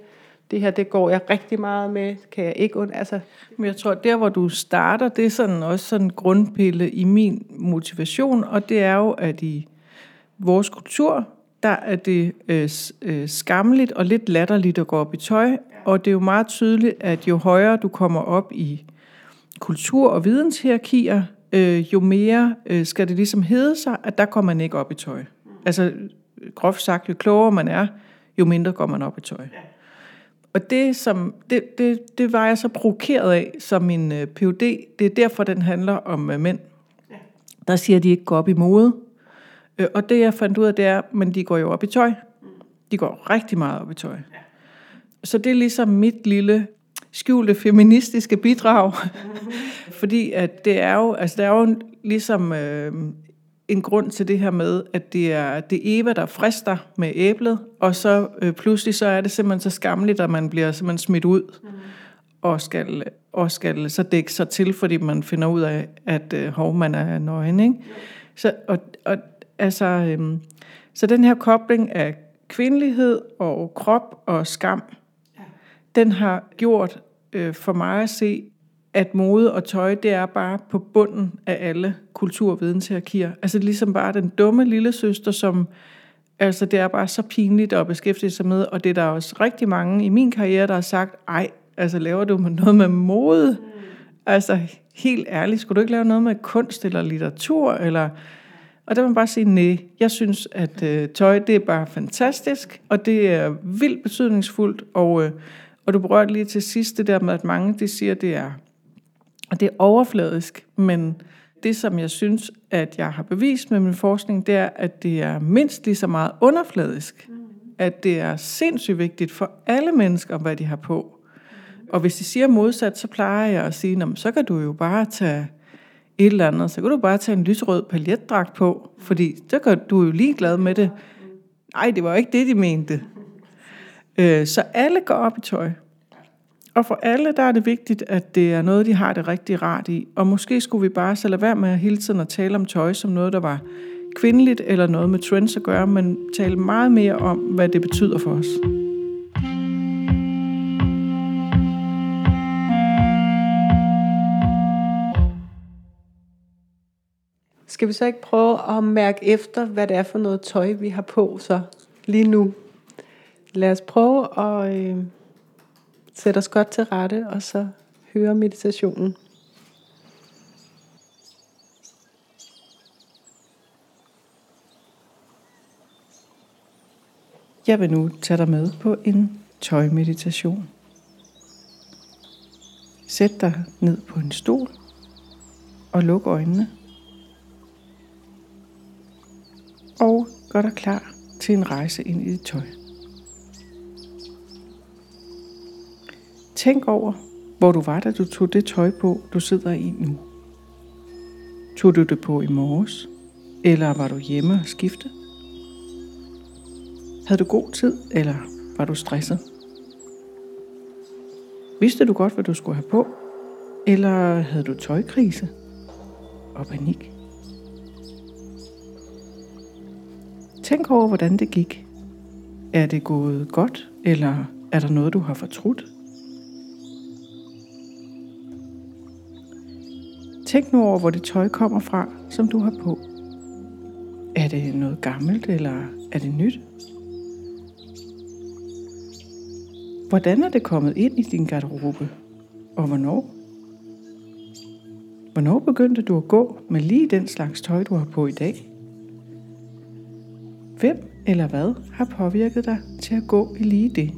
Det her, det går jeg rigtig meget med. Kan jeg ikke und altså. Men jeg tror, der hvor du starter, det er sådan også sådan en grundpille i min motivation, og det er jo, at i vores kultur, der er det øh, øh, skammeligt og lidt latterligt at gå op i tøj, og det er jo meget tydeligt, at jo højere du kommer op i kultur- og videnshierarkier, øh, jo mere øh, skal det ligesom hedde sig, at der kommer man ikke op i tøj. Altså groft sagt, jo klogere man er, jo mindre går man op i tøj. Og det, som, det, det, det var jeg så provokeret af som min øh, PhD. Det er derfor, den handler om øh, mænd. Der siger, at de ikke går op i mode. Øh, og det, jeg fandt ud af, det er, men de går jo op i tøj. De går rigtig meget op i tøj. Så det er ligesom mit lille skjulte feministiske bidrag. <laughs> Fordi at det er jo, altså der er jo ligesom øh, en grund til det her med, at det er, det er Eva, der frister med æblet, og så øh, pludselig så er det simpelthen så skamligt, at man bliver simpelthen smidt ud, mm. og, skal, og skal så dække sig til, fordi man finder ud af, at øh, hov, man er nøgen. Ikke? Så, og, og, altså, øh, så den her kobling af kvindelighed og krop og skam, den har gjort øh, for mig at se, at mode og tøj, det er bare på bunden af alle kulturvidenshierarkier. Altså ligesom bare den dumme lille søster, som altså det er bare så pinligt at beskæftige sig med, og det er der også rigtig mange i min karriere, der har sagt, ej, altså laver du noget med mode? Mm. Altså helt ærligt, skulle du ikke lave noget med kunst eller litteratur, eller... Og der må man bare sige, nej, jeg synes, at øh, tøj, det er bare fantastisk, og det er vildt betydningsfuldt, og, øh, og du berørte lige til sidst det der med, at mange de siger, det er og det er overfladisk, men det, som jeg synes, at jeg har bevist med min forskning, det er, at det er mindst lige så meget underfladisk. Mm. At det er sindssygt vigtigt for alle mennesker, hvad de har på. Og hvis de siger modsat, så plejer jeg at sige, så kan du jo bare tage et eller andet, så kan du bare tage en lysrød paljetdragt på, fordi så gør du jo ligeglad med det. Nej, det var ikke det, de mente. Øh, så alle går op i tøj. Og for alle, der er det vigtigt, at det er noget, de har det rigtig rart i. Og måske skulle vi bare så lade være med hele tiden at tale om tøj som noget, der var kvindeligt eller noget med trends at gøre, men tale meget mere om, hvad det betyder for os. Skal vi så ikke prøve at mærke efter, hvad det er for noget tøj, vi har på så lige nu? Lad os prøve at øh, sætte os godt til rette, og så høre meditationen. Jeg vil nu tage dig med på en tøjmeditation. Sæt dig ned på en stol og luk øjnene. Og gør dig klar til en rejse ind i dit tøj. Tænk over, hvor du var, da du tog det tøj på, du sidder i nu. Tog du det på i morges? Eller var du hjemme og skifte? Havde du god tid, eller var du stresset? Vidste du godt, hvad du skulle have på? Eller havde du tøjkrise og panik? Tænk over, hvordan det gik. Er det gået godt, eller er der noget, du har fortrudt? Tænk nu over, hvor det tøj kommer fra, som du har på. Er det noget gammelt, eller er det nyt? Hvordan er det kommet ind i din garderobe? Og hvornår? Hvornår begyndte du at gå med lige den slags tøj, du har på i dag? Hvem eller hvad har påvirket dig til at gå i lige det?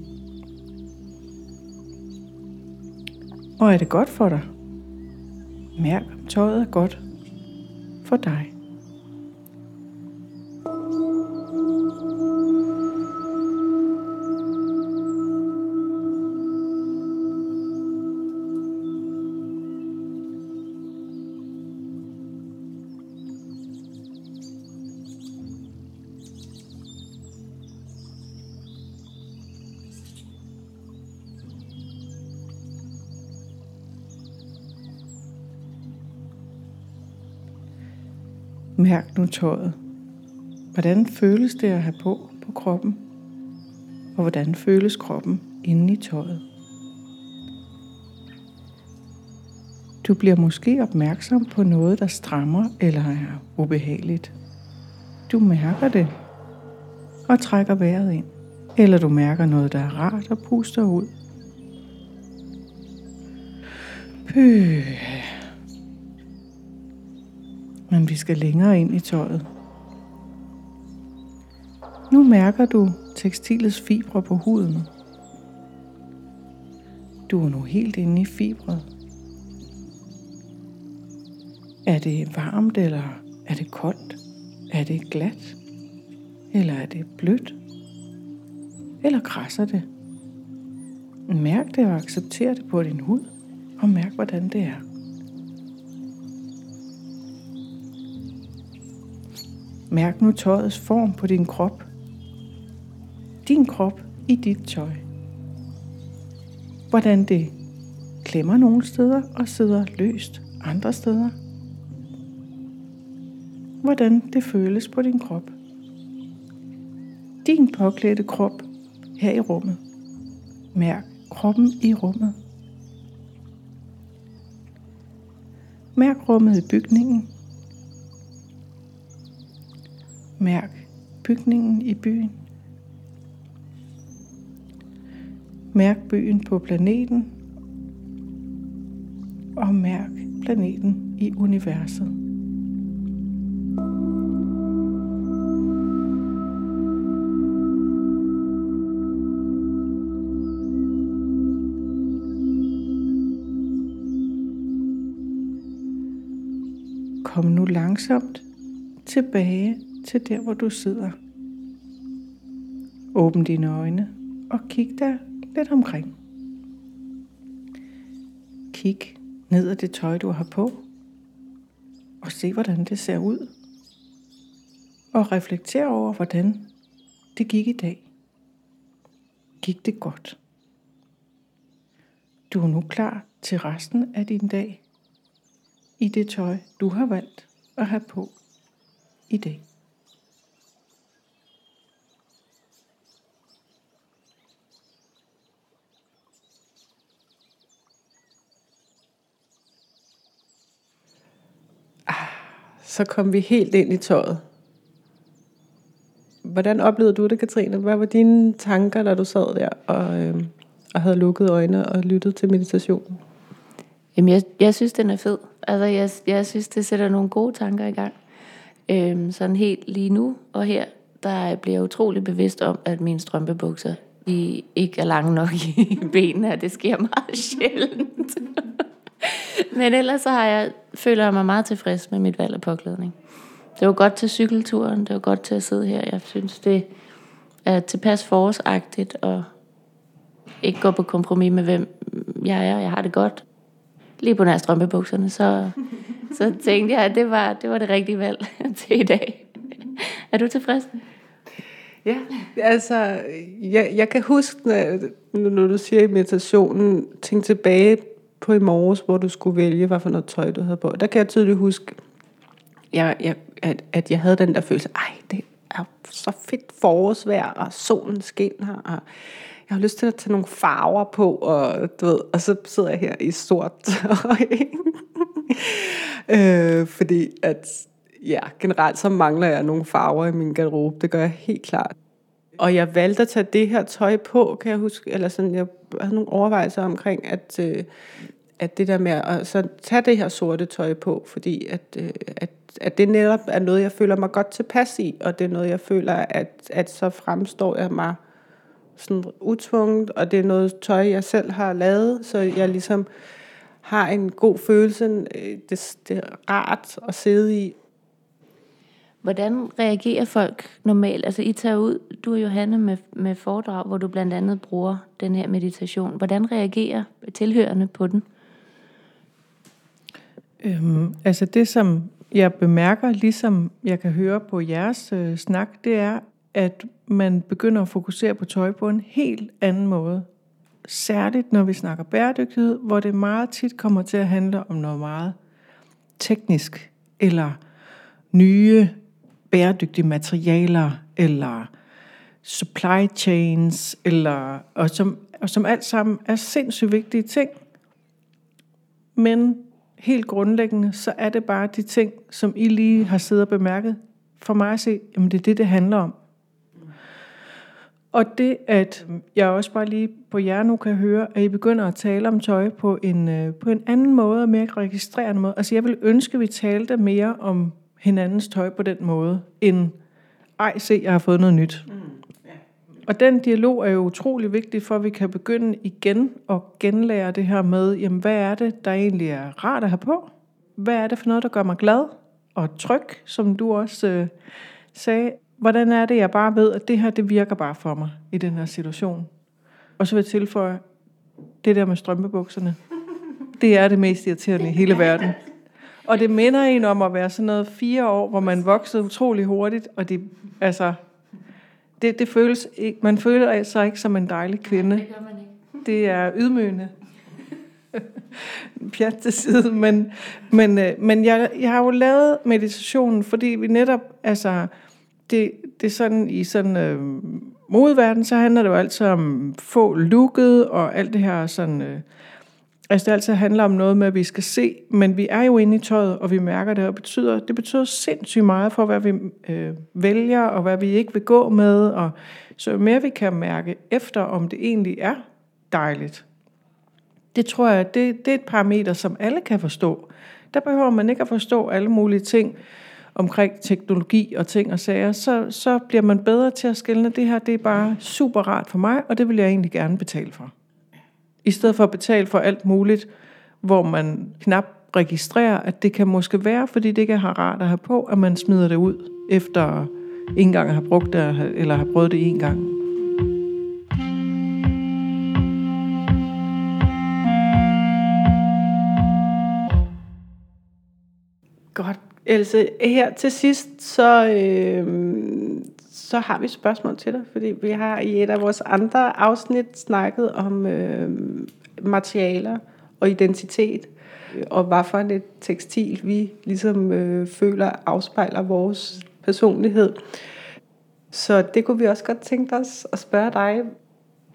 Og er det godt for dig? Mærk, tøjet er godt for dig. Mærk nu tøjet. Hvordan føles det at have på på kroppen? Og hvordan føles kroppen inde i tøjet? Du bliver måske opmærksom på noget, der strammer eller er ubehageligt. Du mærker det og trækker vejret ind. Eller du mærker noget, der er rart og puster ud. Pøh. Men vi skal længere ind i tøjet. Nu mærker du tekstilets fibre på huden. Du er nu helt inde i fibret. Er det varmt, eller er det koldt? Er det glat? Eller er det blødt? Eller krasser det? Mærk det og accepter det på din hud, og mærk, hvordan det er. Mærk nu tøjets form på din krop. Din krop i dit tøj. Hvordan det klemmer nogle steder og sidder løst andre steder. Hvordan det føles på din krop. Din påklædte krop her i rummet. Mærk kroppen i rummet. Mærk rummet i bygningen Mærk bygningen i byen. Mærk byen på planeten. Og mærk planeten i universet. Kom nu langsomt tilbage til der, hvor du sidder. Åbn dine øjne og kig dig lidt omkring. Kig ned ad det tøj, du har på. og se, hvordan det ser ud. Og reflekter over, hvordan det gik i dag. Gik det godt? Du er nu klar til resten af din dag i det tøj, du har valgt at have på i dag. Så kom vi helt ind i tøjet. Hvordan oplevede du det, Katrine? Hvad var dine tanker, da du sad der og, øh, og havde lukket øjnene og lyttet til meditationen? Jamen, jeg, jeg synes, den er fed. Altså, jeg, jeg synes, det sætter nogle gode tanker i gang. Øhm, sådan helt lige nu og her, der bliver jeg utrolig bevidst om, at mine strømpebukser de ikke er lange nok i <laughs> benene, og det sker meget sjældent. <laughs> Men ellers så har jeg, føler jeg mig meget tilfreds med mit valg af påklædning. Det var godt til cykelturen, det var godt til at sidde her. Jeg synes, det er tilpas forårsagtigt og ikke gå på kompromis med, hvem jeg er. Jeg har det godt. Lige på nær strømpebukserne, så, så tænkte jeg, at det var, det var det rigtige valg <laughs> til i dag. Er du tilfreds? Ja, altså, jeg, jeg kan huske, når, når du siger i meditationen, tænk tilbage på i morges, hvor du skulle vælge, hvad for noget tøj du havde på. Der kan jeg tydeligt huske, jeg, jeg, at, at jeg havde den der følelse, ej, det er så fedt forårsvejr, og solen skinner, og jeg har lyst til at tage nogle farver på, og, du ved, og så sidder jeg her i sort tøj. <laughs> øh, fordi at, ja, generelt så mangler jeg nogle farver i min garderobe, det gør jeg helt klart. Og jeg valgte at tage det her tøj på, kan jeg huske, eller sådan, jeg havde nogle overvejelser omkring, at, øh, at det der med at så tage det her sorte tøj på, fordi at, øh, at, at det netop er noget, jeg føler mig godt tilpas i, og det er noget, jeg føler, at, at så fremstår jeg mig sådan utvunget, og det er noget tøj, jeg selv har lavet, så jeg ligesom har en god følelse. Øh, det, det er rart at sidde i, Hvordan reagerer folk normalt? Altså, I tager ud, du og Johanne, med, med foredrag, hvor du blandt andet bruger den her meditation. Hvordan reagerer tilhørende på den? Øhm, altså det, som jeg bemærker, ligesom jeg kan høre på jeres øh, snak, det er, at man begynder at fokusere på tøj på en helt anden måde. Særligt når vi snakker bæredygtighed, hvor det meget tit kommer til at handle om noget meget teknisk, eller nye bæredygtige materialer, eller supply chains, eller, og, som, og som alt sammen er sindssygt vigtige ting. Men helt grundlæggende, så er det bare de ting, som I lige har siddet og bemærket. For mig at se, jamen det er det, det handler om. Og det, at jeg også bare lige på jer nu kan høre, at I begynder at tale om tøj på en, øh, på en anden måde, og mere registrerende måde. Altså jeg vil ønske, at vi talte mere om hinandens tøj på den måde, end ej se, jeg har fået noget nyt. Mm. Og den dialog er jo utrolig vigtig, for at vi kan begynde igen at genlære det her med, jamen hvad er det, der egentlig er rart at have på? Hvad er det for noget, der gør mig glad og tryg, som du også øh, sagde? Hvordan er det, jeg bare ved, at det her, det virker bare for mig i den her situation? Og så vil jeg tilføje, det der med strømpebukserne, det er det mest irriterende i hele verden. Og det minder en om at være sådan noget fire år, hvor man voksede utrolig hurtigt, og det, altså, det, det føles ikke, man føler sig ikke som en dejlig kvinde. Nej, det gør man ikke. Det er ydmygende. <laughs> Pjat til side, men, men, øh, men jeg, jeg har jo lavet meditationen, fordi vi netop, altså, det, det er sådan, i sådan øh, modverden, så handler det jo altid om få lukket, og alt det her sådan, øh, Altså det altid handler om noget med, at vi skal se, men vi er jo inde i tøjet, og vi mærker det, og betyder, det betyder sindssygt meget for, hvad vi øh, vælger, og hvad vi ikke vil gå med, og så jo mere vi kan mærke efter, om det egentlig er dejligt. Det tror jeg, det, det er et parameter, som alle kan forstå. Der behøver man ikke at forstå alle mulige ting omkring teknologi og ting og sager, så, så bliver man bedre til at skille, det her det er bare super rart for mig, og det vil jeg egentlig gerne betale for. I stedet for at betale for alt muligt, hvor man knap registrerer, at det kan måske være, fordi det ikke er rart at have på, at man smider det ud, efter ikke engang har brugt det, eller har prøvet det en gang. Godt. Else, her til sidst, så, øh, så har vi et spørgsmål til dig, fordi vi har i et af vores andre afsnit snakket om øh, materialer og identitet, og hvad for et tekstil vi ligesom øh, føler afspejler vores personlighed. Så det kunne vi også godt tænke os at spørge dig,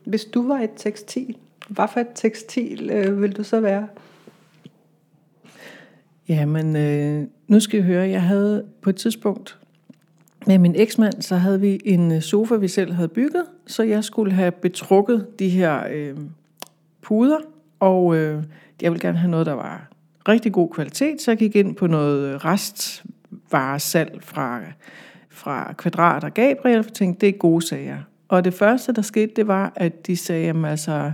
hvis du var et tekstil, hvad for et tekstil øh, vil du så være? Jamen, øh, nu skal I høre, jeg havde på et tidspunkt med min eksmand, så havde vi en øh, sofa, vi selv havde bygget, så jeg skulle have betrukket de her øh, puder, og øh, jeg ville gerne have noget, der var rigtig god kvalitet, så jeg gik ind på noget øh, restvaresalg fra, fra Kvadrat og Gabriel, og tænkte, det er gode sager. Og det første, der skete, det var, at de sagde, jamen altså,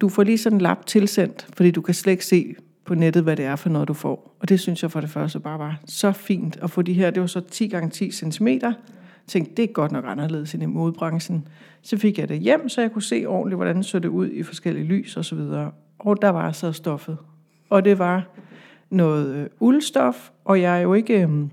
du får lige sådan en lap tilsendt, fordi du kan slet ikke se på nettet, hvad det er for noget, du får. Og det synes jeg for det første bare var så fint at få de her. Det var så 10 gange 10 cm. Jeg tænkte, det er godt nok anderledes end i modebranchen. Så fik jeg det hjem, så jeg kunne se ordentligt, hvordan det så det ud i forskellige lys og så videre. Og der var så stoffet. Og det var noget øh, uldstof, og jeg er jo ikke øhm,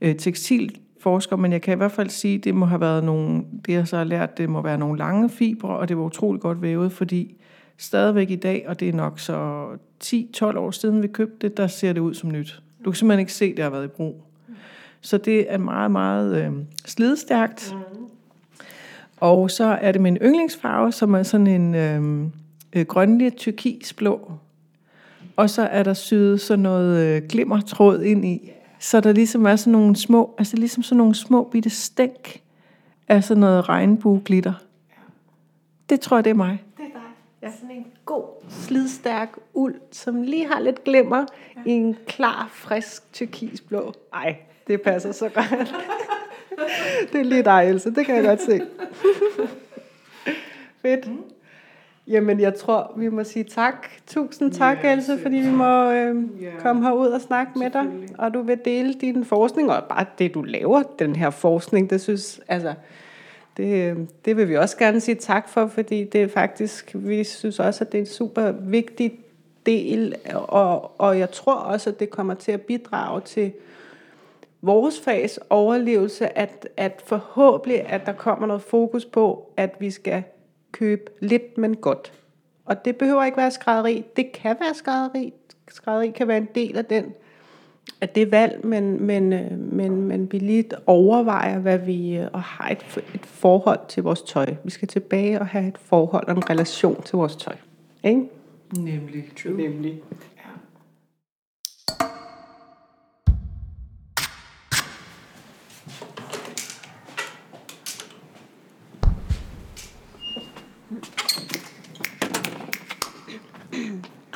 øh, tekstilforsker, men jeg kan i hvert fald sige, det må have været nogle, det jeg så har lært, det må være nogle lange fibre, og det var utrolig godt vævet, fordi stadigvæk i dag, og det er nok så 10-12 år siden vi købte det, der ser det ud som nyt. Du kan simpelthen ikke se, at det har været i brug. Så det er meget, meget øh, slidstærkt. Og så er det en yndlingsfarve, som er sådan en øh, øh, grønlig turkisblå. Og så er der syet sådan noget øh, glimmertråd ind i. Så der ligesom er sådan nogle små, altså ligesom sådan nogle små bitte stænk af sådan noget regnbueglitter. Det tror jeg, det er mig. Det er dig. Ja. Sådan en slidstærk uld, som lige har lidt glimmer ja. i en klar, frisk turkisblå. Ej, det passer så godt. det er lige dig, Else. Det kan jeg godt se. <laughs> Fedt. Mm. Jamen, jeg tror, vi må sige tak. Tusind tak, ja, Else, fordi vi må øh, ja, komme herud og snakke med dig. Og du vil dele din forskning, og bare det, du laver, den her forskning, det synes, altså, det, det vil vi også gerne sige tak for, fordi det er faktisk, vi synes også, at det er en super vigtig del, og, og jeg tror også, at det kommer til at bidrage til vores fags overlevelse, at, at forhåbentlig, at der kommer noget fokus på, at vi skal købe lidt, men godt. Og det behøver ikke være skrædderi. Det kan være skrædderi. Skrædderi kan være en del af den af det valg, men, men, øh, men, men vi lige overvejer, hvad vi øh, og har et, et forhold til vores tøj. Vi skal tilbage og have et forhold og en relation til vores tøj. Ikke? Nemlig. True. Nemlig. Ja.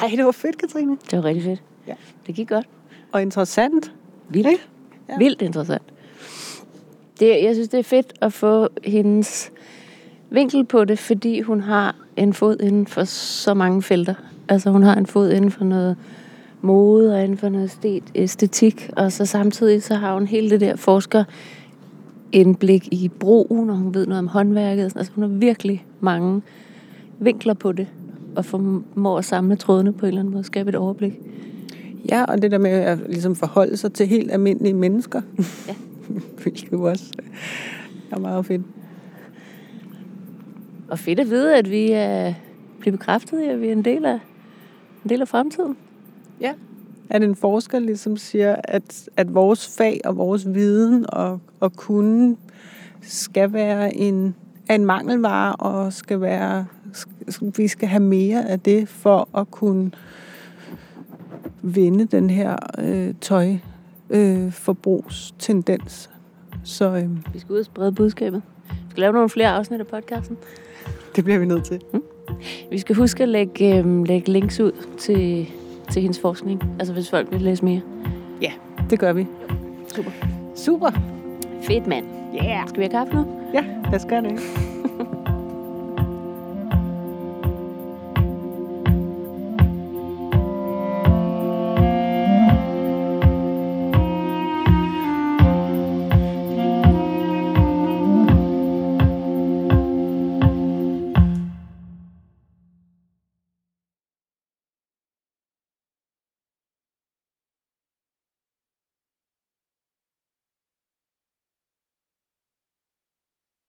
Ej, det var fedt, Katrine. Det var rigtig fedt. Ja. Det gik godt. Og interessant. Vildt. Ikke? Ja. Vildt interessant. Det, jeg synes, det er fedt at få hendes vinkel på det, fordi hun har en fod inden for så mange felter. Altså hun har en fod inden for noget mode og inden for noget æstetik, og så samtidig så har hun hele det der forsker indblik i broen, og hun ved noget om håndværket. Altså hun har virkelig mange vinkler på det, og formår at samle trådene på en eller anden måde, skabe et overblik. Ja, og det der med at ligesom forholde sig til helt almindelige mennesker. Ja. <laughs> Hvilket jo også er meget fedt. Og fedt at vide, at vi er blevet bekræftet i, at vi er en del af, en del af fremtiden. Ja. At en forsker ligesom siger, at, at vores fag og vores viden og, og kunne skal være en, en mangelvare, og skal være, vi skal have mere af det for at kunne vende den her øh, tøj øh, forbrugstendens. Så øh, Vi skal ud og sprede budskabet. Vi skal lave nogle flere afsnit af podcasten. det bliver vi nødt til. Vi skal huske at lægge, øh, lægge links ud til, til hendes forskning. Altså hvis folk vil læse mere. Ja, det gør vi. Super. Super. Fedt mand. Yeah. Skal vi have kaffe nu? Ja, lad os gøre det.